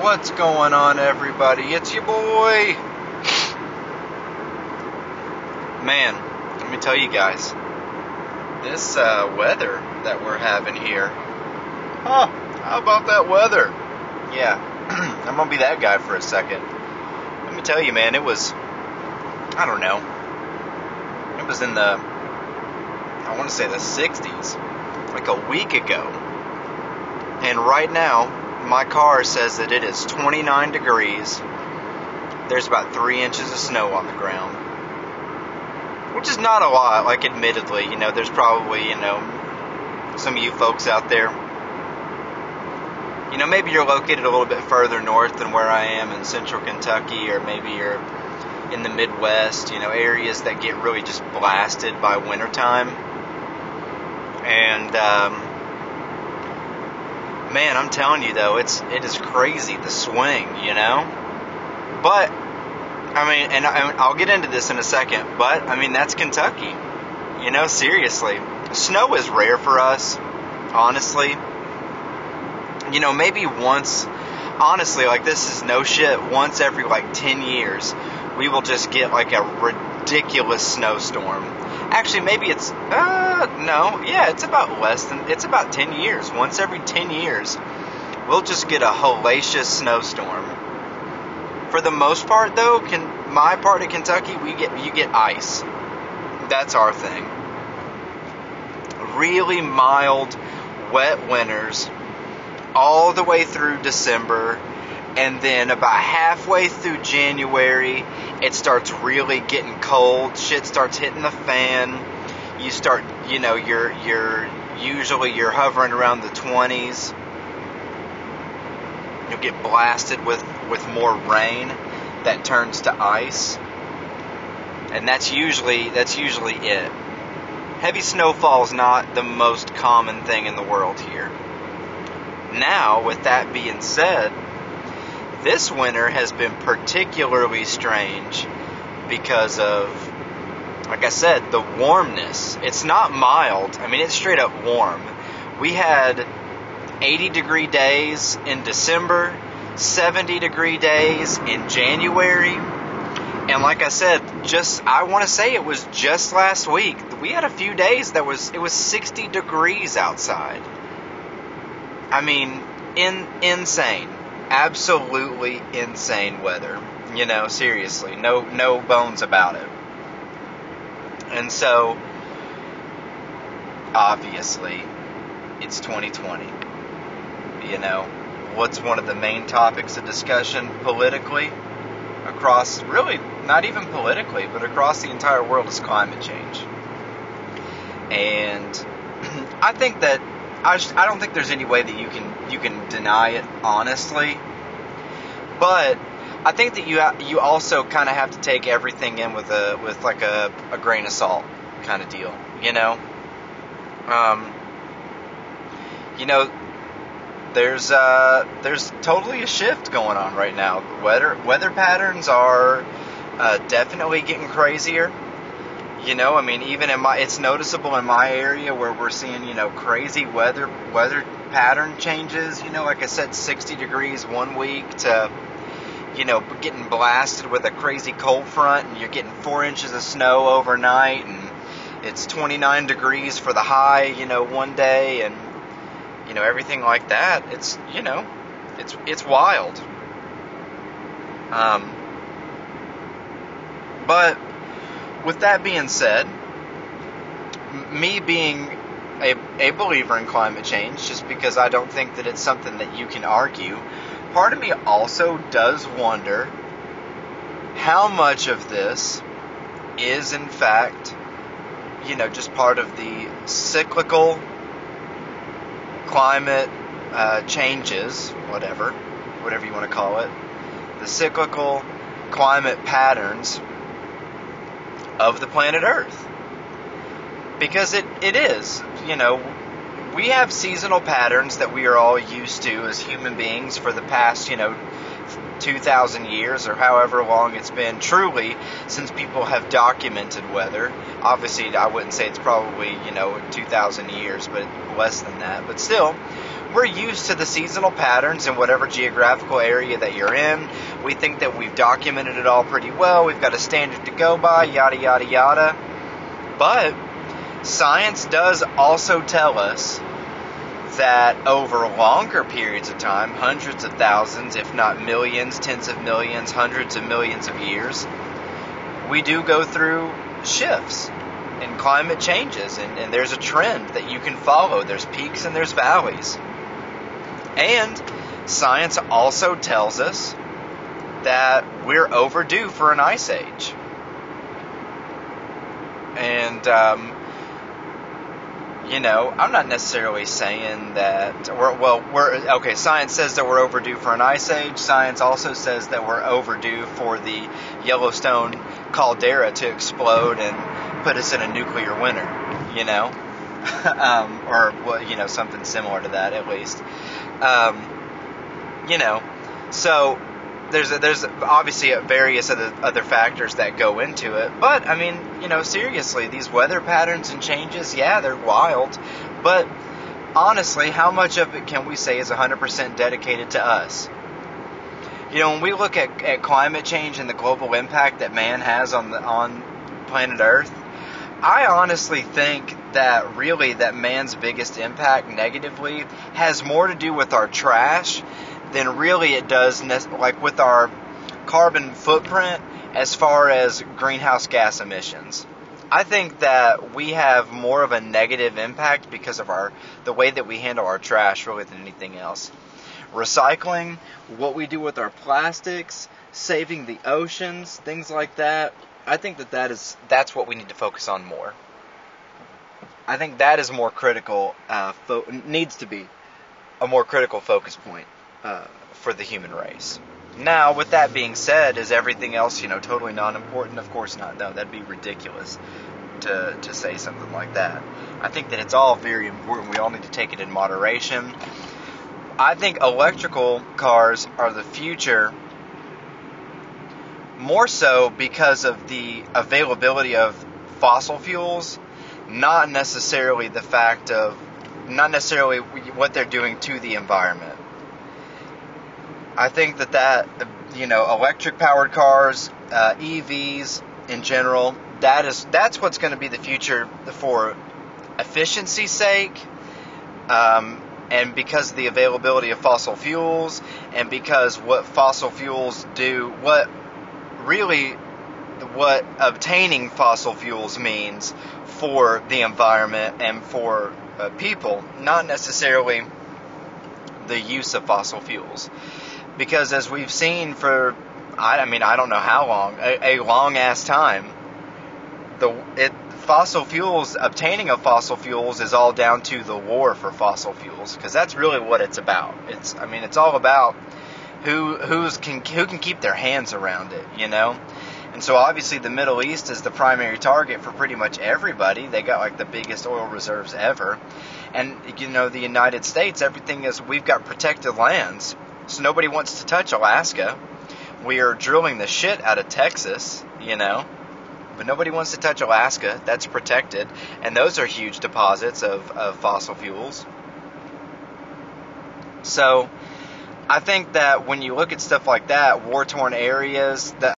What's going on, everybody? It's your boy. Man, let me tell you guys, this uh, weather that we're having here. Huh, how about that weather? Yeah, I'm gonna be that guy for a second. Let me tell you, man, it was, I don't know, it was in the, I want to say the 60s, like a week ago. And right now, my car says that it is 29 degrees. There's about three inches of snow on the ground, which is not a lot. Like, admittedly, you know, there's probably, you know, some of you folks out there. You know, maybe you're located a little bit further north than where I am in central Kentucky, or maybe you're in the Midwest, you know, areas that get really just blasted by wintertime. And, um, man, I'm telling you though, it's it is crazy the swing, you know. But I mean, and I, I'll get into this in a second. But I mean, that's Kentucky, you know. Seriously, snow is rare for us, honestly. You know, maybe once. Honestly, like this is no shit. Once every like ten years, we will just get like a ridiculous snowstorm. Actually, maybe it's uh no, yeah, it's about less than it's about 10 years. Once every 10 years, we'll just get a hellacious snowstorm. For the most part though, can my part of Kentucky, we get you get ice. That's our thing. Really mild wet winters all the way through December and then about halfway through January, it starts really getting cold. Shit starts hitting the fan. You start, you know, you're you're usually you're hovering around the 20s. You'll get blasted with with more rain that turns to ice. And that's usually that's usually it. Heavy snowfall is not the most common thing in the world here. Now, with that being said, this winter has been particularly strange because of, like I said, the warmness. It's not mild, I mean, it's straight up warm. We had 80 degree days in December, 70 degree days in January. And like I said, just I want to say it was just last week. We had a few days that was it was 60 degrees outside. I mean, in insane absolutely insane weather. You know, seriously, no no bones about it. And so obviously it's 2020. You know, what's one of the main topics of discussion politically across really not even politically, but across the entire world is climate change. And I think that I, I don't think there's any way that you can you can deny it honestly. But I think that you you also kind of have to take everything in with a with like a, a grain of salt kind of deal, you know. Um, you know, there's uh, there's totally a shift going on right now. Weather weather patterns are uh, definitely getting crazier. You know, I mean, even in my, it's noticeable in my area where we're seeing, you know, crazy weather weather pattern changes. You know, like I said, 60 degrees one week to, you know, getting blasted with a crazy cold front, and you're getting four inches of snow overnight, and it's 29 degrees for the high, you know, one day, and you know everything like that. It's, you know, it's it's wild. Um, but with that being said, me being a, a believer in climate change, just because I don't think that it's something that you can argue, part of me also does wonder how much of this is, in fact, you know, just part of the cyclical climate uh, changes, whatever, whatever you want to call it, the cyclical climate patterns of the planet Earth. Because it, it is, you know, we have seasonal patterns that we are all used to as human beings for the past, you know, 2,000 years or however long it's been truly since people have documented weather. Obviously, I wouldn't say it's probably, you know, 2,000 years, but less than that. But still, we're used to the seasonal patterns in whatever geographical area that you're in. We think that we've documented it all pretty well. We've got a standard to go by, yada, yada, yada. But science does also tell us that over longer periods of time, hundreds of thousands, if not millions, tens of millions, hundreds of millions of years, we do go through shifts and climate changes, and, and there's a trend that you can follow. There's peaks and there's valleys. And science also tells us that we're overdue for an ice age. And, um, you know, I'm not necessarily saying that we're well, we're okay. Science says that we're overdue for an ice age. Science also says that we're overdue for the Yellowstone caldera to explode and put us in a nuclear winter. You know, um, or well, you know, something similar to that at least. Um, you know, so there's a, there's obviously various other other factors that go into it. But I mean, you know, seriously, these weather patterns and changes, yeah, they're wild. But honestly, how much of it can we say is 100% dedicated to us? You know, when we look at, at climate change and the global impact that man has on the on planet Earth, I honestly think that really that man's biggest impact negatively has more to do with our trash than really it does like with our carbon footprint as far as greenhouse gas emissions. I think that we have more of a negative impact because of our the way that we handle our trash really than anything else. Recycling, what we do with our plastics, saving the oceans, things like that. I think that that is that's what we need to focus on more. I think that is more critical. Uh, fo- needs to be a more critical focus point uh, for the human race. Now, with that being said, is everything else, you know, totally non-important? Of course not. No, that'd be ridiculous to to say something like that. I think that it's all very important. We all need to take it in moderation. I think electrical cars are the future more so because of the availability of fossil fuels, not necessarily the fact of not necessarily what they're doing to the environment. I think that that you know electric powered cars, uh, EVs in general, that is that's what's going to be the future for efficiency's sake, um, and because of the availability of fossil fuels, and because what fossil fuels do, what really what obtaining fossil fuels means for the environment and for uh, people, not necessarily the use of fossil fuels because as we've seen for I, I mean I don't know how long a, a long ass time the it fossil fuels obtaining of fossil fuels is all down to the war for fossil fuels because that's really what it's about. It's I mean it's all about who who's can who can keep their hands around it you know? And so obviously the Middle East is the primary target for pretty much everybody. They got like the biggest oil reserves ever. And you know the United States everything is we've got protected lands so nobody wants to touch Alaska. We are drilling the shit out of Texas, you know. But nobody wants to touch Alaska. That's protected. And those are huge deposits of, of fossil fuels. So I think that when you look at stuff like that, war torn areas, that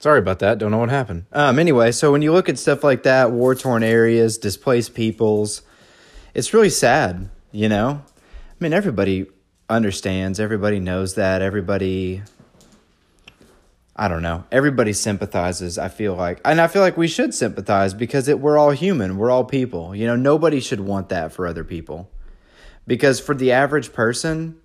Sorry about that. Don't know what happened. Um, anyway, so when you look at stuff like that, war torn areas, displaced peoples, it's really sad, you know? I mean, everybody understands. Everybody knows that. Everybody, I don't know. Everybody sympathizes. I feel like, and I feel like we should sympathize because it, we're all human. We're all people. You know, nobody should want that for other people, because for the average person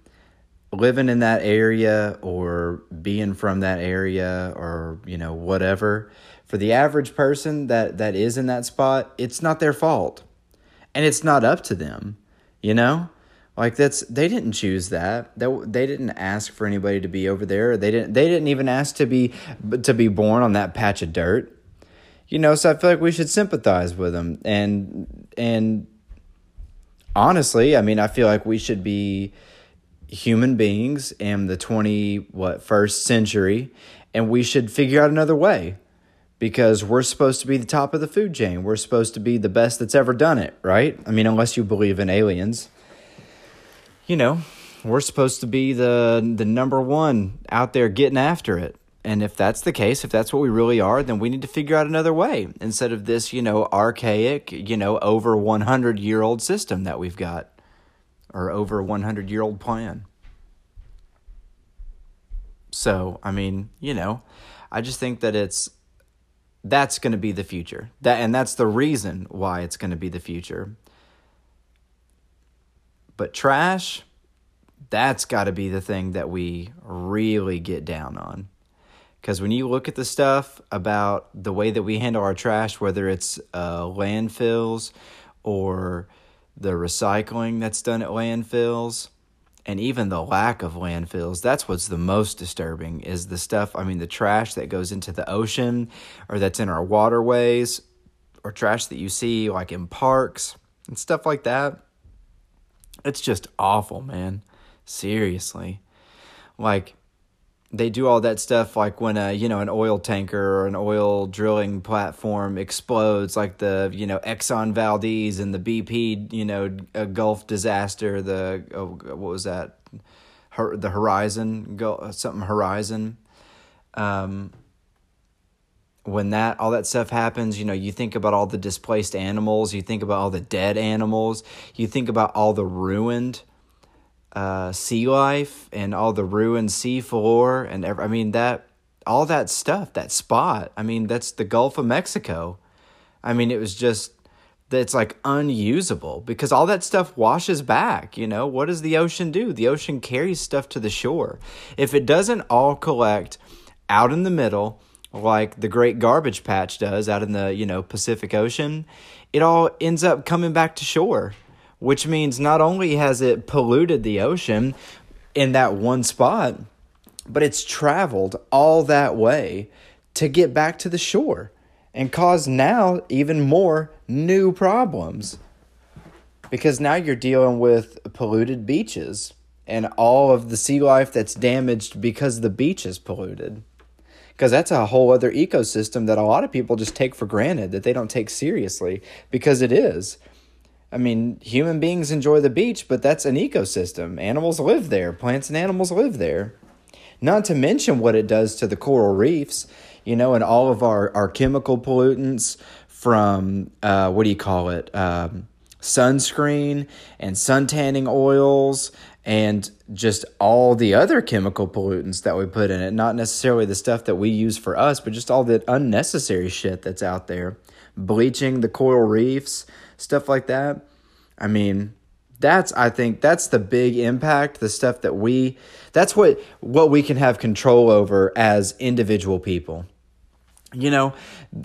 living in that area or being from that area or you know whatever for the average person that that is in that spot it's not their fault and it's not up to them you know like that's they didn't choose that. They, they didn't ask for anybody to be over there. They didn't they didn't even ask to be to be born on that patch of dirt. You know, so I feel like we should sympathize with them and and honestly, I mean, I feel like we should be human beings in the 20 what first century and we should figure out another way because we're supposed to be the top of the food chain. We're supposed to be the best that's ever done it, right? I mean, unless you believe in aliens you know, we're supposed to be the the number one out there getting after it. And if that's the case, if that's what we really are, then we need to figure out another way instead of this, you know, archaic, you know, over 100 year old system that we've got or over 100 year old plan. So, I mean, you know, I just think that it's that's going to be the future. That and that's the reason why it's going to be the future. But trash, that's got to be the thing that we really get down on. Because when you look at the stuff about the way that we handle our trash, whether it's uh, landfills or the recycling that's done at landfills, and even the lack of landfills, that's what's the most disturbing is the stuff, I mean, the trash that goes into the ocean or that's in our waterways or trash that you see like in parks and stuff like that. It's just awful, man. Seriously. Like, they do all that stuff like when a you know an oil tanker or an oil drilling platform explodes like the you know Exxon Valdez and the BP you know Gulf disaster the oh, what was that Her, the Horizon something Horizon um when that all that stuff happens you know you think about all the displaced animals you think about all the dead animals you think about all the ruined uh, sea life and all the ruined sea floor and I mean that all that stuff that spot I mean that's the Gulf of Mexico. I mean it was just that's like unusable because all that stuff washes back you know? What does the ocean do? The ocean carries stuff to the shore. If it doesn't all collect out in the middle like the great garbage patch does out in the you know Pacific Ocean it all ends up coming back to shore which means not only has it polluted the ocean in that one spot, but it's traveled all that way to get back to the shore and cause now even more new problems. Because now you're dealing with polluted beaches and all of the sea life that's damaged because the beach is polluted. Because that's a whole other ecosystem that a lot of people just take for granted, that they don't take seriously, because it is. I mean, human beings enjoy the beach, but that's an ecosystem. Animals live there, plants and animals live there. Not to mention what it does to the coral reefs, you know, and all of our, our chemical pollutants from, uh, what do you call it? Um, sunscreen and suntanning oils and just all the other chemical pollutants that we put in it. Not necessarily the stuff that we use for us, but just all the unnecessary shit that's out there. Bleaching the coral reefs, stuff like that. I mean, that's I think that's the big impact, the stuff that we that's what what we can have control over as individual people. You know,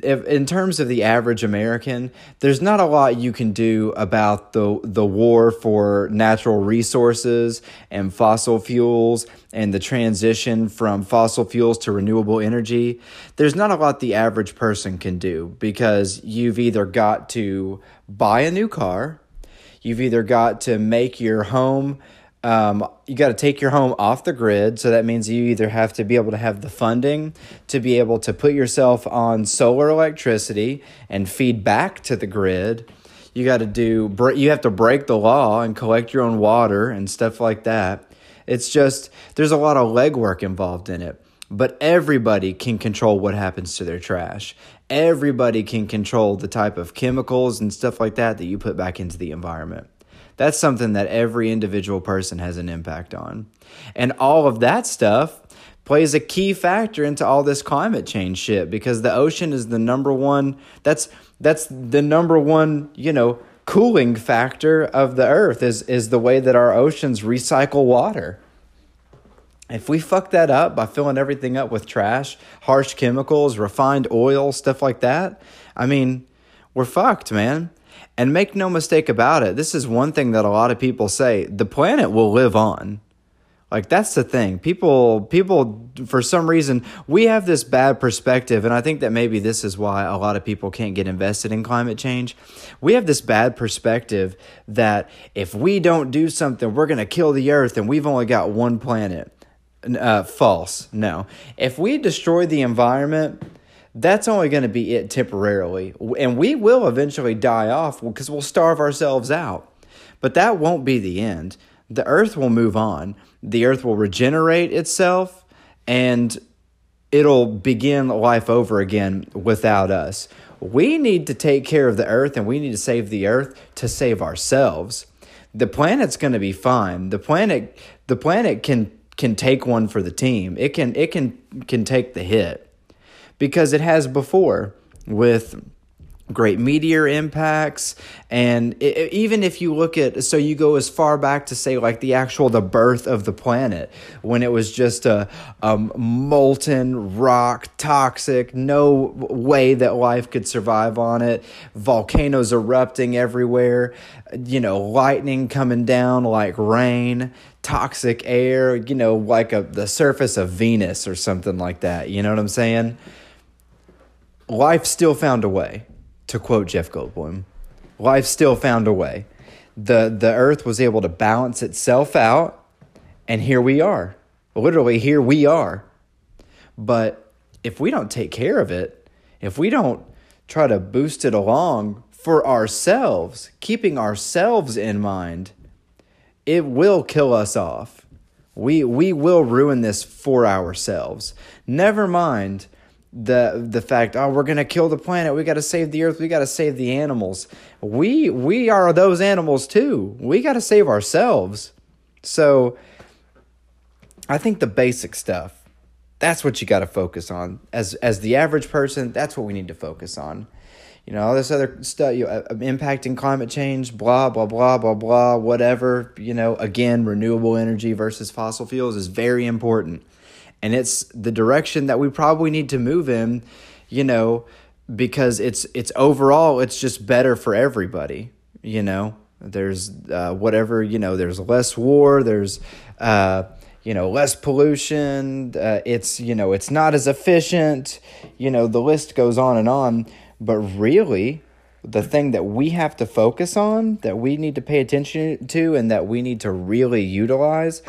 if, in terms of the average American, there's not a lot you can do about the the war for natural resources and fossil fuels and the transition from fossil fuels to renewable energy. There's not a lot the average person can do because you've either got to buy a new car, you've either got to make your home um, you got to take your home off the grid. So that means you either have to be able to have the funding to be able to put yourself on solar electricity and feed back to the grid. You got to do, you have to break the law and collect your own water and stuff like that. It's just, there's a lot of legwork involved in it. But everybody can control what happens to their trash. Everybody can control the type of chemicals and stuff like that that you put back into the environment. That's something that every individual person has an impact on. And all of that stuff plays a key factor into all this climate change shit because the ocean is the number one that's that's the number one, you know, cooling factor of the earth is is the way that our oceans recycle water. If we fuck that up by filling everything up with trash, harsh chemicals, refined oil, stuff like that, I mean, we're fucked, man. And make no mistake about it, this is one thing that a lot of people say the planet will live on. Like that's the thing. People people for some reason we have this bad perspective and I think that maybe this is why a lot of people can't get invested in climate change. We have this bad perspective that if we don't do something we're going to kill the earth and we've only got one planet. Uh, false. No. If we destroy the environment, that's only going to be it temporarily. And we will eventually die off because we'll starve ourselves out. But that won't be the end. the earth will move on. The earth will regenerate itself and it'll begin life over again without us. We need to take care of the earth and we need to save the earth to save ourselves. The planet's going to be fine. The planet the planet can can take one for the team. It can it can can take the hit because it has before with great meteor impacts. And it, even if you look at so you go as far back to say like the actual the birth of the planet when it was just a, a molten rock toxic no way that life could survive on it. Volcanoes erupting everywhere you know lightning coming down like rain toxic air you know like a the surface of venus or something like that. You know what i'm saying life still found a way to quote Jeff Goldblum, life still found a way. The, the earth was able to balance itself out, and here we are. Literally, here we are. But if we don't take care of it, if we don't try to boost it along for ourselves, keeping ourselves in mind, it will kill us off. We, we will ruin this for ourselves. Never mind the the fact oh we're gonna kill the planet we got to save the earth we got to save the animals. We we are those animals too. We got to save ourselves. So i think the basic stuff that's what you got to focus on. As as the average person that's what we need to focus on. You know all this other stuff you know, uh, impacting climate change blah blah blah blah blah whatever you know again renewable energy versus fossil fuels is very important and it's the direction that we probably need to move in you know because it's it's overall it's just better for everybody you know? There's uh, whatever you know there's less war there's uh, you know less pollution uh, it's you know it's not as efficient you know the list goes on and on. But really the thing that we have to focus on that we need to pay attention to and that we need to really utilize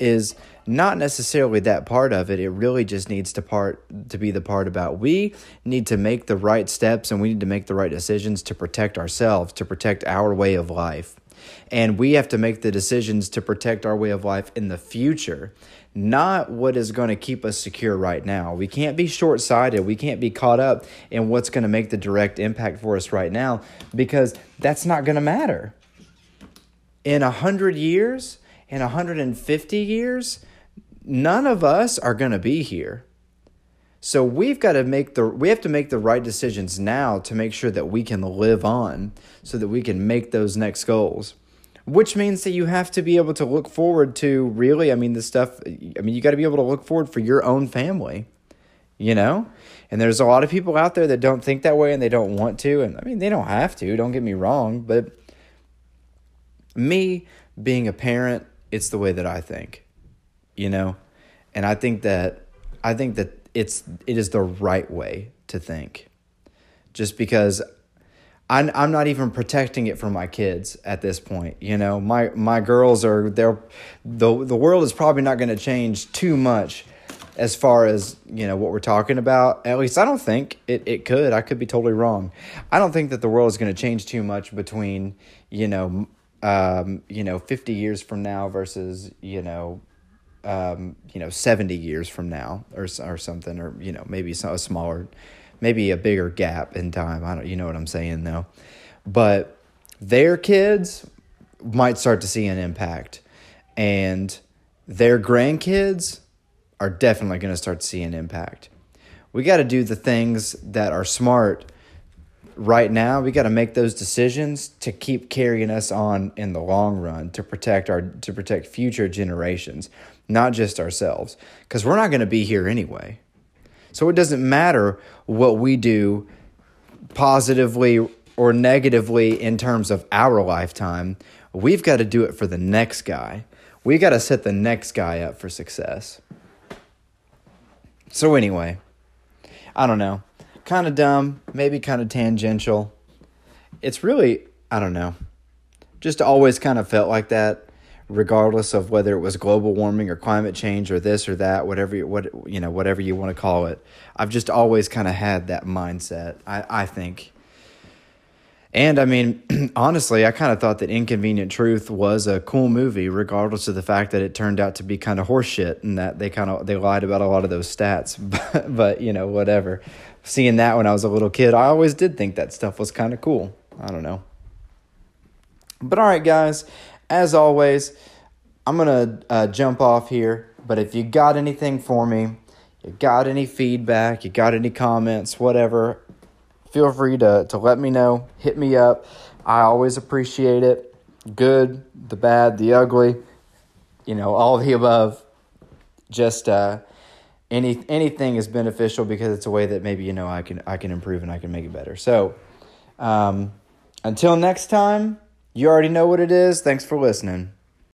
is not necessarily that part of it. It really just needs to part to be the part about we need to make the right steps and we need to make the right decisions to protect ourselves, to protect our way of life. And we have to make the decisions to protect our way of life in the future, not what is going to keep us secure right now. We can't be short sighted. We can't be caught up in what's going to make the direct impact for us right now because that's not going to matter. In a hundred years, in 150 years, none of us are going to be here. So we've got to make the we have to make the right decisions now to make sure that we can live on so that we can make those next goals. Which means that you have to be able to look forward to really, I mean the stuff I mean you got to be able to look forward for your own family. You know? And there's a lot of people out there that don't think that way and they don't want to and I mean they don't have to, don't get me wrong, but me being a parent, it's the way that I think you know? And i think that i think that it's it is the right way to think. Just because I'm, I'm not even protecting it from my kids at this point you know? My my girls are they're the the world is probably not going to change too much as far as you know what we're talking about. At least i don't think it, it could. I could be totally wrong. I don't think that the world is going to change too much between you know um, you know 50 years from now versus you know um, you know, 70 years from now or, or something, or, you know, maybe a smaller, maybe a bigger gap in time. I don't, you know what I'm saying though. But their kids might start to see an impact and their grandkids are definitely going to start to see an impact. We got to do the things that are smart right now. We got to make those decisions to keep carrying us on in the long run to protect our to protect future generations not just ourselves, because we're not going to be here anyway. So it doesn't matter what we do positively or negatively in terms of our lifetime. We've got to do it for the next guy. We've got to set the next guy up for success. So, anyway, I don't know. Kind of dumb, maybe kind of tangential. It's really, I don't know. Just always kind of felt like that regardless of whether it was global warming or climate change or this or that, whatever you, what you know, whatever you want to call it. I've just always kind of had that mindset. I I think, And I mean, honestly, I kind of thought that Inconvenient Truth was a cool movie, regardless of the fact that it turned out to be kind of horseshit and that they kind of they lied about a lot of those stats. But, but you know, whatever. Seeing that when I was a little kid, I always did think that stuff was kind of cool. I don't know. But all right, guys, as always, I'm gonna uh, jump off here. But if you got anything for me, you got any feedback, you got any comments, whatever, feel free to, to let me know. Hit me up. I always appreciate it. Good, the bad, the ugly, you know, all the above. Just uh, any anything is beneficial because it's a way that maybe you know I can I can improve and I can make it better. So um, until next time, you already know what it is. Thanks for listening.